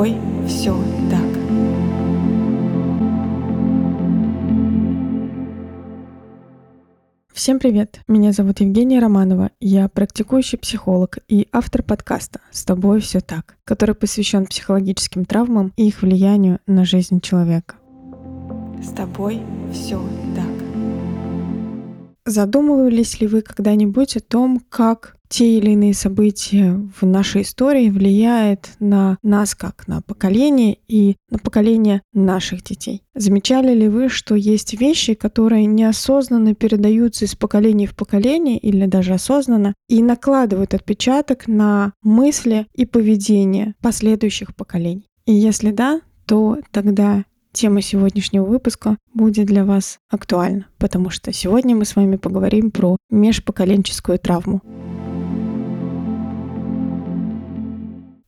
тобой все так. Всем привет! Меня зовут Евгения Романова. Я практикующий психолог и автор подкаста «С тобой все так», который посвящен психологическим травмам и их влиянию на жизнь человека. С тобой все так. Задумывались ли вы когда-нибудь о том, как те или иные события в нашей истории влияют на нас как на поколение и на поколение наших детей. Замечали ли вы, что есть вещи, которые неосознанно передаются из поколения в поколение или даже осознанно и накладывают отпечаток на мысли и поведение последующих поколений? И если да, то тогда тема сегодняшнего выпуска будет для вас актуальна, потому что сегодня мы с вами поговорим про межпоколенческую травму.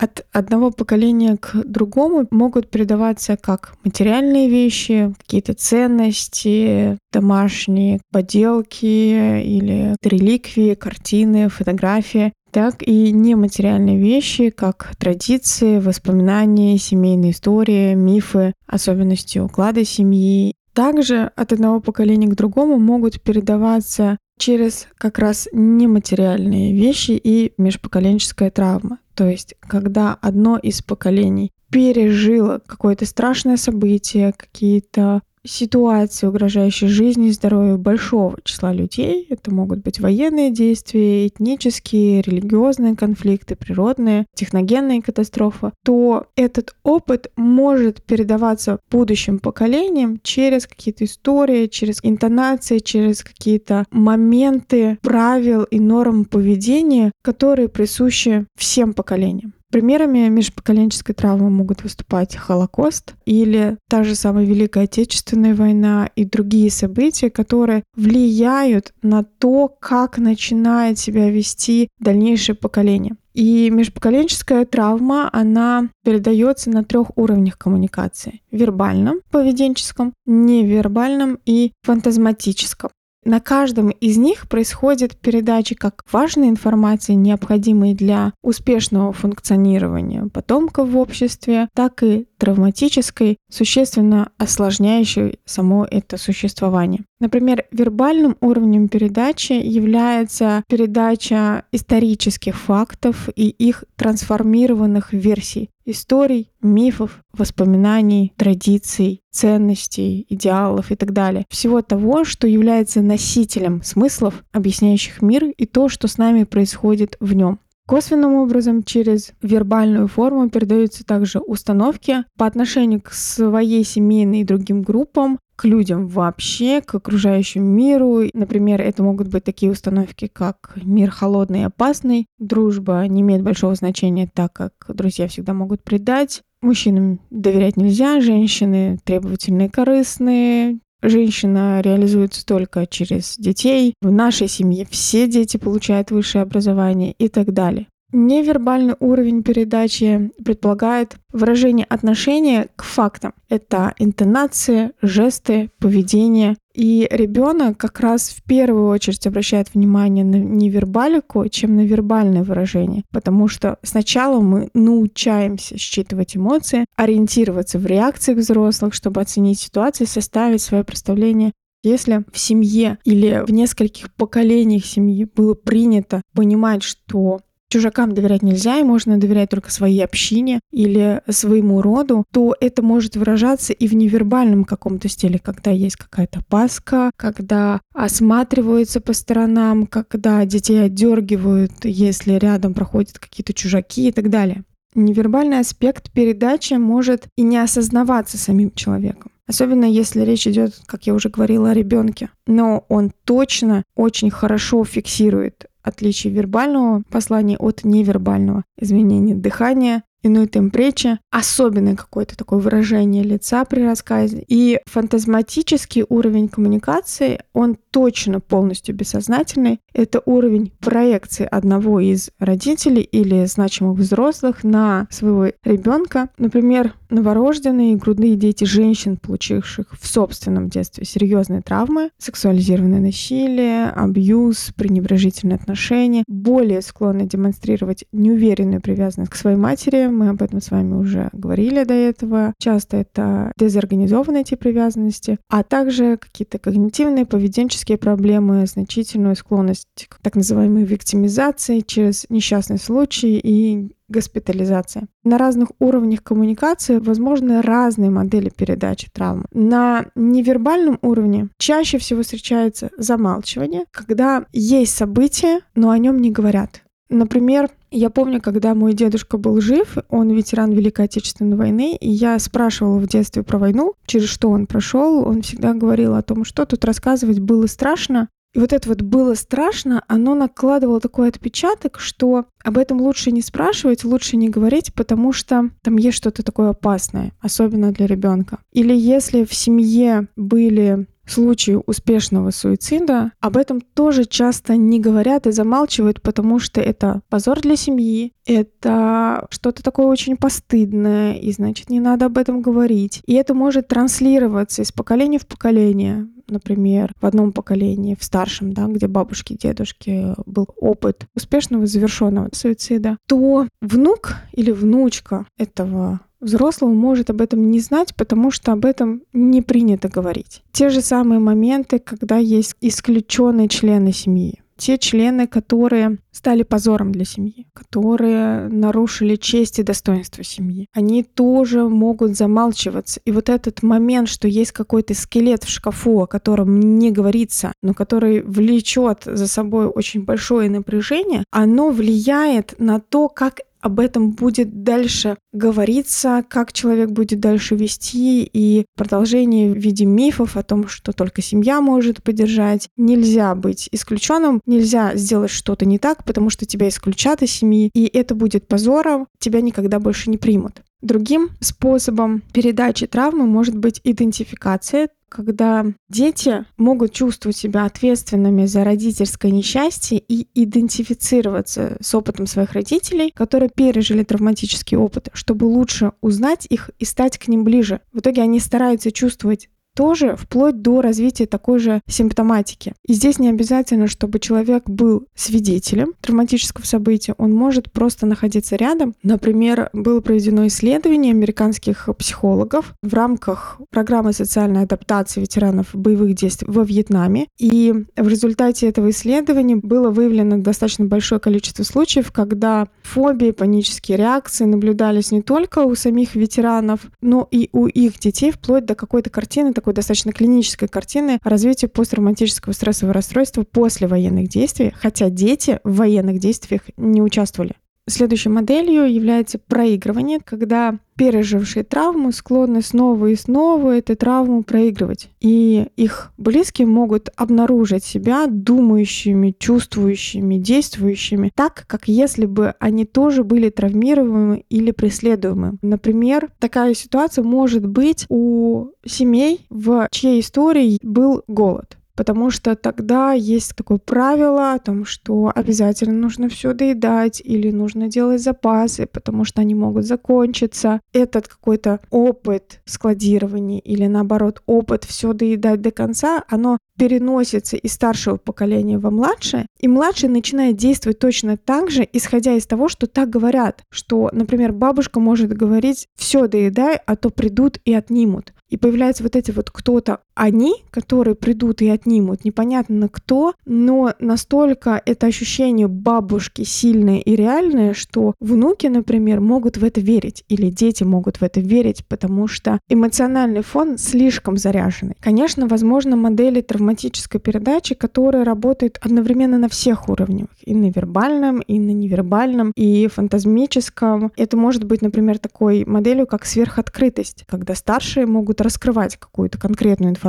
от одного поколения к другому могут передаваться как материальные вещи, какие-то ценности, домашние поделки или реликвии, картины, фотографии, так и нематериальные вещи, как традиции, воспоминания, семейные истории, мифы, особенности уклада семьи. Также от одного поколения к другому могут передаваться через как раз нематериальные вещи и межпоколенческая травма. То есть, когда одно из поколений пережило какое-то страшное событие, какие-то ситуации, угрожающие жизни и здоровью большого числа людей. Это могут быть военные действия, этнические, религиозные конфликты, природные, техногенные катастрофы, то этот опыт может передаваться будущим поколениям через какие-то истории, через интонации, через какие-то моменты правил и норм поведения, которые присущи всем поколениям. Примерами межпоколенческой травмы могут выступать Холокост или та же самая Великая Отечественная война и другие события, которые влияют на то, как начинает себя вести дальнейшее поколение. И межпоколенческая травма, она передается на трех уровнях коммуникации. Вербальном, поведенческом, невербальном и фантазматическом. На каждом из них происходит передача как важной информации, необходимой для успешного функционирования потомков в обществе, так и травматической, существенно осложняющей само это существование. Например, вербальным уровнем передачи является передача исторических фактов и их трансформированных версий, историй, мифов, воспоминаний, традиций, ценностей, идеалов и так далее. Всего того, что является носителем смыслов, объясняющих мир и то, что с нами происходит в нем. Косвенным образом через вербальную форму передаются также установки по отношению к своей семейной и другим группам, к людям вообще, к окружающему миру. Например, это могут быть такие установки, как мир холодный и опасный, дружба не имеет большого значения, так как друзья всегда могут предать, мужчинам доверять нельзя, женщины требовательные, корыстные, Женщина реализуется только через детей. В нашей семье все дети получают высшее образование и так далее. Невербальный уровень передачи предполагает выражение отношения к фактам. Это интонация, жесты, поведение. И ребенок как раз в первую очередь обращает внимание на невербалику, чем на вербальное выражение. Потому что сначала мы научаемся считывать эмоции, ориентироваться в реакциях взрослых, чтобы оценить ситуацию, составить свое представление если в семье или в нескольких поколениях семьи было принято понимать, что чужакам доверять нельзя, и можно доверять только своей общине или своему роду, то это может выражаться и в невербальном каком-то стиле, когда есть какая-то паска, когда осматриваются по сторонам, когда детей отдергивают, если рядом проходят какие-то чужаки и так далее. Невербальный аспект передачи может и не осознаваться самим человеком. Особенно если речь идет, как я уже говорила, о ребенке. Но он точно очень хорошо фиксирует отличие вербального послания от невербального. Изменение дыхания, иной темп речи, особенное какое-то такое выражение лица при рассказе. И фантазматический уровень коммуникации, он точно полностью бессознательный. Это уровень проекции одного из родителей или значимых взрослых на своего ребенка. Например, новорожденные грудные дети женщин, получивших в собственном детстве серьезные травмы, сексуализированное насилие, абьюз, пренебрежительные отношения, более склонны демонстрировать неуверенную привязанность к своей матери, мы об этом с вами уже говорили до этого. Часто это дезорганизованный тип привязанности, а также какие-то когнитивные, поведенческие проблемы, значительную склонность к так называемой виктимизации через несчастный случай и госпитализация. На разных уровнях коммуникации возможны разные модели передачи травмы. На невербальном уровне чаще всего встречается замалчивание, когда есть событие, но о нем не говорят. Например, я помню, когда мой дедушка был жив, он ветеран Великой Отечественной войны, и я спрашивала в детстве про войну, через что он прошел. Он всегда говорил о том, что тут рассказывать было страшно, и вот это вот было страшно, оно накладывало такой отпечаток, что об этом лучше не спрашивать, лучше не говорить, потому что там есть что-то такое опасное, особенно для ребенка. Или если в семье были случаи успешного суицида, об этом тоже часто не говорят и замалчивают, потому что это позор для семьи, это что-то такое очень постыдное, и значит не надо об этом говорить. И это может транслироваться из поколения в поколение например, в одном поколении, в старшем, да, где бабушки, дедушки был опыт успешного завершенного суицида, то внук или внучка этого взрослого может об этом не знать, потому что об этом не принято говорить. Те же самые моменты, когда есть исключенные члены семьи те члены, которые стали позором для семьи, которые нарушили честь и достоинство семьи. Они тоже могут замалчиваться. И вот этот момент, что есть какой-то скелет в шкафу, о котором не говорится, но который влечет за собой очень большое напряжение, оно влияет на то, как об этом будет дальше говориться, как человек будет дальше вести, и продолжение в виде мифов о том, что только семья может поддержать. Нельзя быть исключенным, нельзя сделать что-то не так, потому что тебя исключат из семьи, и это будет позором, тебя никогда больше не примут. Другим способом передачи травмы может быть идентификация, когда дети могут чувствовать себя ответственными за родительское несчастье и идентифицироваться с опытом своих родителей, которые пережили травматический опыт, чтобы лучше узнать их и стать к ним ближе. В итоге они стараются чувствовать тоже вплоть до развития такой же симптоматики. И здесь не обязательно, чтобы человек был свидетелем травматического события, он может просто находиться рядом. Например, было проведено исследование американских психологов в рамках программы социальной адаптации ветеранов боевых действий во Вьетнаме. И в результате этого исследования было выявлено достаточно большое количество случаев, когда фобии, панические реакции наблюдались не только у самих ветеранов, но и у их детей, вплоть до какой-то картины такой достаточно клинической картины развития посттравматического стрессового расстройства после военных действий, хотя дети в военных действиях не участвовали. Следующей моделью является проигрывание, когда пережившие травму склонны снова и снова эту травму проигрывать. И их близкие могут обнаружить себя думающими, чувствующими, действующими так, как если бы они тоже были травмируемы или преследуемы. Например, такая ситуация может быть у семей, в чьей истории был голод потому что тогда есть такое правило о том, что обязательно нужно все доедать или нужно делать запасы, потому что они могут закончиться. Этот какой-то опыт складирования или наоборот опыт все доедать до конца, оно переносится из старшего поколения во младшее, и младший начинает действовать точно так же, исходя из того, что так говорят, что, например, бабушка может говорить «все доедай, а то придут и отнимут». И появляются вот эти вот кто-то они, которые придут и отнимут, непонятно кто, но настолько это ощущение бабушки сильное и реальное, что внуки, например, могут в это верить, или дети могут в это верить, потому что эмоциональный фон слишком заряженный. Конечно, возможно, модели травматической передачи, которые работают одновременно на всех уровнях, и на вербальном, и на невербальном, и фантазмическом. Это может быть, например, такой моделью, как сверхоткрытость, когда старшие могут раскрывать какую-то конкретную информацию,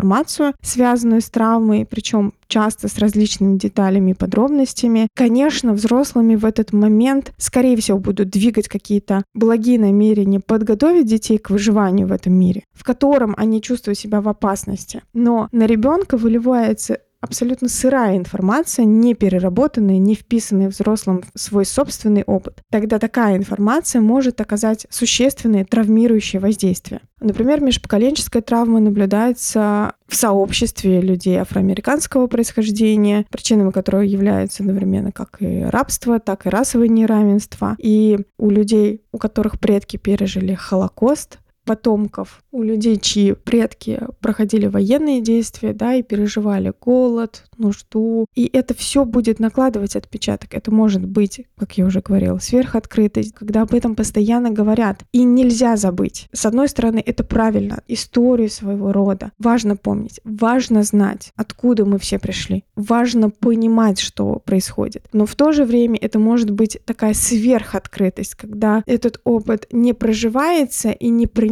связанную с травмой, причем часто с различными деталями и подробностями. Конечно, взрослыми в этот момент, скорее всего, будут двигать какие-то благие намерения подготовить детей к выживанию в этом мире, в котором они чувствуют себя в опасности. Но на ребенка выливается абсолютно сырая информация, не переработанная, не вписанная взрослым в свой собственный опыт, тогда такая информация может оказать существенное травмирующее воздействие. Например, межпоколенческая травма наблюдается в сообществе людей афроамериканского происхождения, причинами которого являются одновременно как и рабство, так и расовое неравенство. И у людей, у которых предки пережили Холокост, потомков, у людей, чьи предки проходили военные действия, да, и переживали голод, нужду. И это все будет накладывать отпечаток. Это может быть, как я уже говорила, сверхоткрытость, когда об этом постоянно говорят. И нельзя забыть. С одной стороны, это правильно, историю своего рода. Важно помнить, важно знать, откуда мы все пришли. Важно понимать, что происходит. Но в то же время это может быть такая сверхоткрытость, когда этот опыт не проживается и не принимается,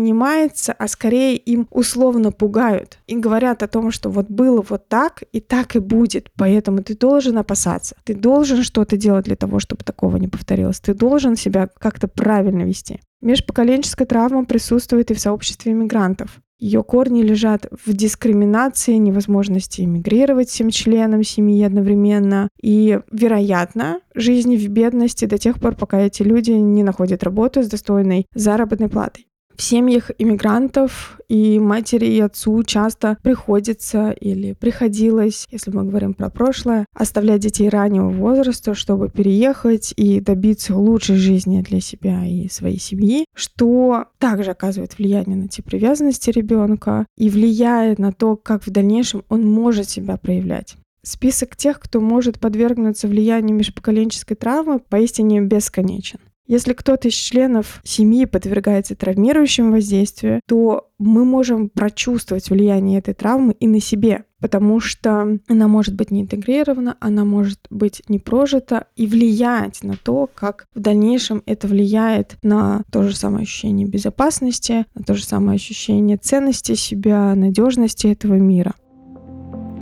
а скорее им условно пугают и говорят о том, что вот было вот так и так и будет, поэтому ты должен опасаться, ты должен что-то делать для того, чтобы такого не повторилось, ты должен себя как-то правильно вести. Межпоколенческая травма присутствует и в сообществе иммигрантов. Ее корни лежат в дискриминации, невозможности эмигрировать всем членам семьи одновременно и, вероятно, жизни в бедности до тех пор, пока эти люди не находят работу с достойной заработной платой. В семьях иммигрантов и матери, и отцу часто приходится или приходилось, если мы говорим про прошлое, оставлять детей раннего возраста, чтобы переехать и добиться лучшей жизни для себя и своей семьи, что также оказывает влияние на те привязанности ребенка и влияет на то, как в дальнейшем он может себя проявлять. Список тех, кто может подвергнуться влиянию межпоколенческой травмы, поистине бесконечен. Если кто-то из членов семьи подвергается травмирующему воздействию, то мы можем прочувствовать влияние этой травмы и на себе, потому что она может быть не интегрирована, она может быть не прожита и влиять на то, как в дальнейшем это влияет на то же самое ощущение безопасности, на то же самое ощущение ценности себя, надежности этого мира.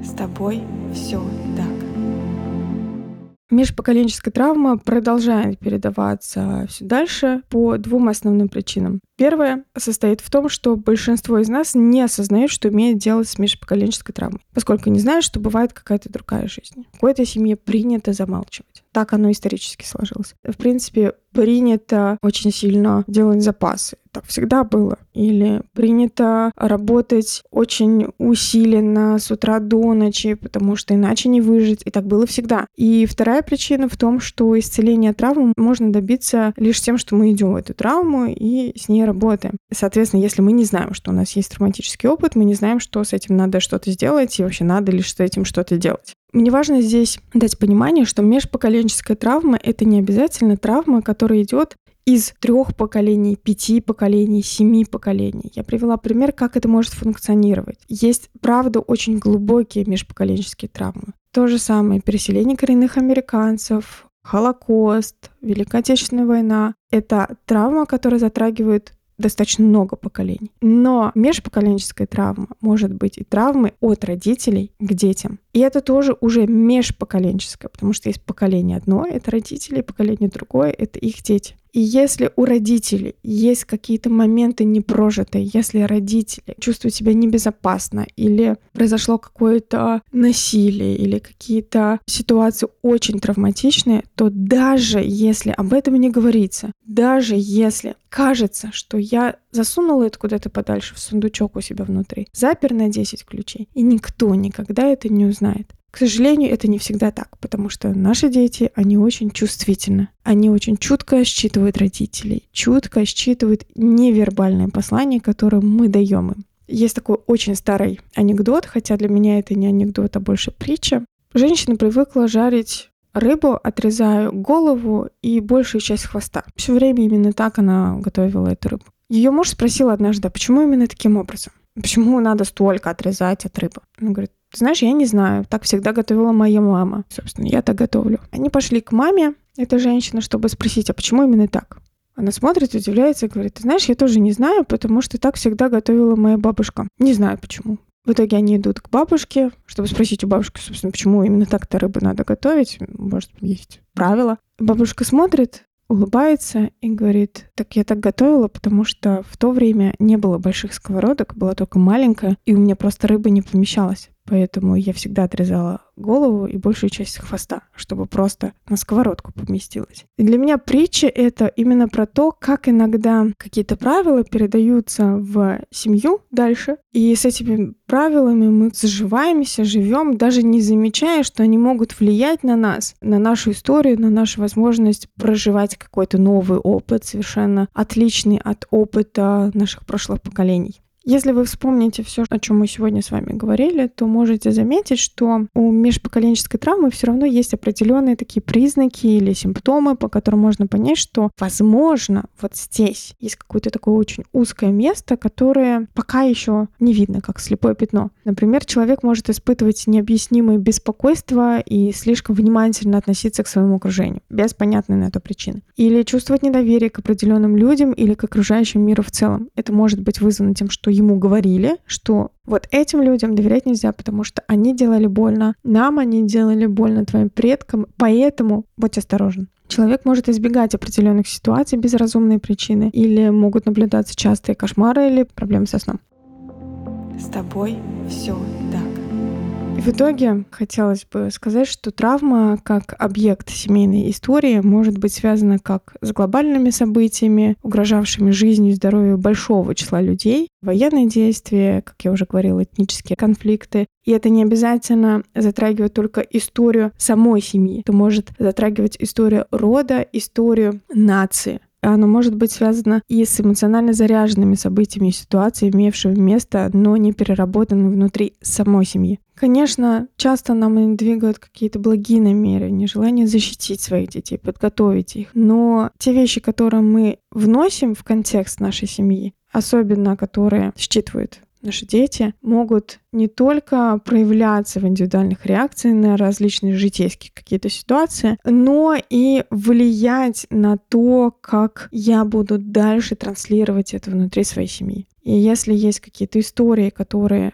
С тобой все так. Межпоколенческая травма продолжает передаваться все дальше по двум основным причинам. Первое состоит в том, что большинство из нас не осознает, что имеет дело с межпоколенческой травмой, поскольку не знают, что бывает какая-то другая жизнь. В какой-то семье принято замалчивать. Так оно исторически сложилось. В принципе, принято очень сильно делать запасы. Так всегда было. Или принято работать очень усиленно с утра до ночи, потому что иначе не выжить. И так было всегда. И вторая причина в том, что исцеление травмы можно добиться лишь тем, что мы идем в эту травму и с ней работаем. Соответственно, если мы не знаем, что у нас есть травматический опыт, мы не знаем, что с этим надо что-то сделать и вообще надо ли с этим что-то делать. Мне важно здесь дать понимание, что межпоколенческая травма — это не обязательно травма, которая идет из трех поколений, пяти поколений, семи поколений. Я привела пример, как это может функционировать. Есть, правда, очень глубокие межпоколенческие травмы. То же самое переселение коренных американцев, Холокост, Великая Отечественная война. Это травма, которая затрагивает достаточно много поколений. Но межпоколенческая травма может быть и травмы от родителей к детям. И это тоже уже межпоколенческое, потому что есть поколение одно, это родители, поколение другое, это их дети. И если у родителей есть какие-то моменты непрожитые, если родители чувствуют себя небезопасно или произошло какое-то насилие или какие-то ситуации очень травматичные, то даже если об этом не говорится, даже если кажется, что я засунула это куда-то подальше в сундучок у себя внутри, запер на 10 ключей, и никто никогда это не узнает, к сожалению, это не всегда так, потому что наши дети, они очень чувствительны. Они очень чутко считывают родителей, чутко считывают невербальное послание, которое мы даем им. Есть такой очень старый анекдот, хотя для меня это не анекдот, а больше притча. Женщина привыкла жарить рыбу, отрезая голову и большую часть хвоста. Все время именно так она готовила эту рыбу. Ее муж спросил однажды, а почему именно таким образом? Почему надо столько отрезать от рыбы? Он говорит, знаешь, я не знаю, так всегда готовила моя мама. Собственно, я так готовлю. Они пошли к маме, этой женщины, чтобы спросить, а почему именно так? Она смотрит, удивляется говорит, ты знаешь, я тоже не знаю, потому что так всегда готовила моя бабушка. Не знаю почему. В итоге они идут к бабушке, чтобы спросить у бабушки, собственно, почему именно так-то рыбу надо готовить. Может, есть правила. Бабушка смотрит, улыбается и говорит, так я так готовила, потому что в то время не было больших сковородок, была только маленькая, и у меня просто рыба не помещалась. Поэтому я всегда отрезала голову и большую часть хвоста, чтобы просто на сковородку поместилась. И для меня притча — это именно про то, как иногда какие-то правила передаются в семью дальше, и с этими правилами мы заживаемся, живем, даже не замечая, что они могут влиять на нас, на нашу историю, на нашу возможность проживать какой-то новый опыт, совершенно отличный от опыта наших прошлых поколений. Если вы вспомните все, о чем мы сегодня с вами говорили, то можете заметить, что у межпоколенческой травмы все равно есть определенные такие признаки или симптомы, по которым можно понять, что, возможно, вот здесь есть какое-то такое очень узкое место, которое пока еще не видно, как слепое пятно. Например, человек может испытывать необъяснимое беспокойство и слишком внимательно относиться к своему окружению, без понятной на это причины. Или чувствовать недоверие к определенным людям или к окружающему миру в целом. Это может быть вызвано тем, что ему говорили, что вот этим людям доверять нельзя, потому что они делали больно, нам они делали больно, твоим предкам, поэтому будь осторожен. Человек может избегать определенных ситуаций без разумной причины, или могут наблюдаться частые кошмары или проблемы со сном. С тобой все так. В итоге хотелось бы сказать, что травма как объект семейной истории может быть связана как с глобальными событиями, угрожавшими жизни и здоровью большого числа людей, военные действия, как я уже говорила, этнические конфликты. И это не обязательно затрагивает только историю самой семьи. Это может затрагивать историю рода, историю нации оно может быть связано и с эмоционально заряженными событиями и ситуациями, имевшими место, но не переработанными внутри самой семьи. Конечно, часто нам двигают какие-то благие намерения, желание защитить своих детей, подготовить их. Но те вещи, которые мы вносим в контекст нашей семьи, особенно которые считывают наши дети могут не только проявляться в индивидуальных реакциях на различные житейские какие-то ситуации, но и влиять на то, как я буду дальше транслировать это внутри своей семьи. И если есть какие-то истории, которые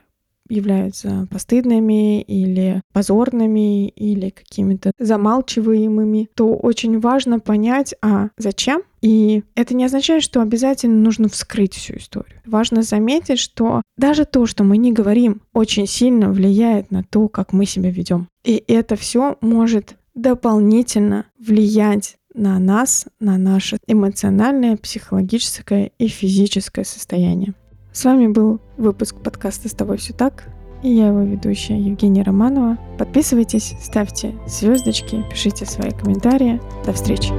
являются постыдными или позорными или какими-то замалчиваемыми, то очень важно понять, а зачем и это не означает, что обязательно нужно вскрыть всю историю. Важно заметить, что даже то, что мы не говорим, очень сильно влияет на то, как мы себя ведем. И это все может дополнительно влиять на нас, на наше эмоциональное, психологическое и физическое состояние. С вами был выпуск подкаста «С тобой все так». И я его ведущая Евгения Романова. Подписывайтесь, ставьте звездочки, пишите свои комментарии. До встречи!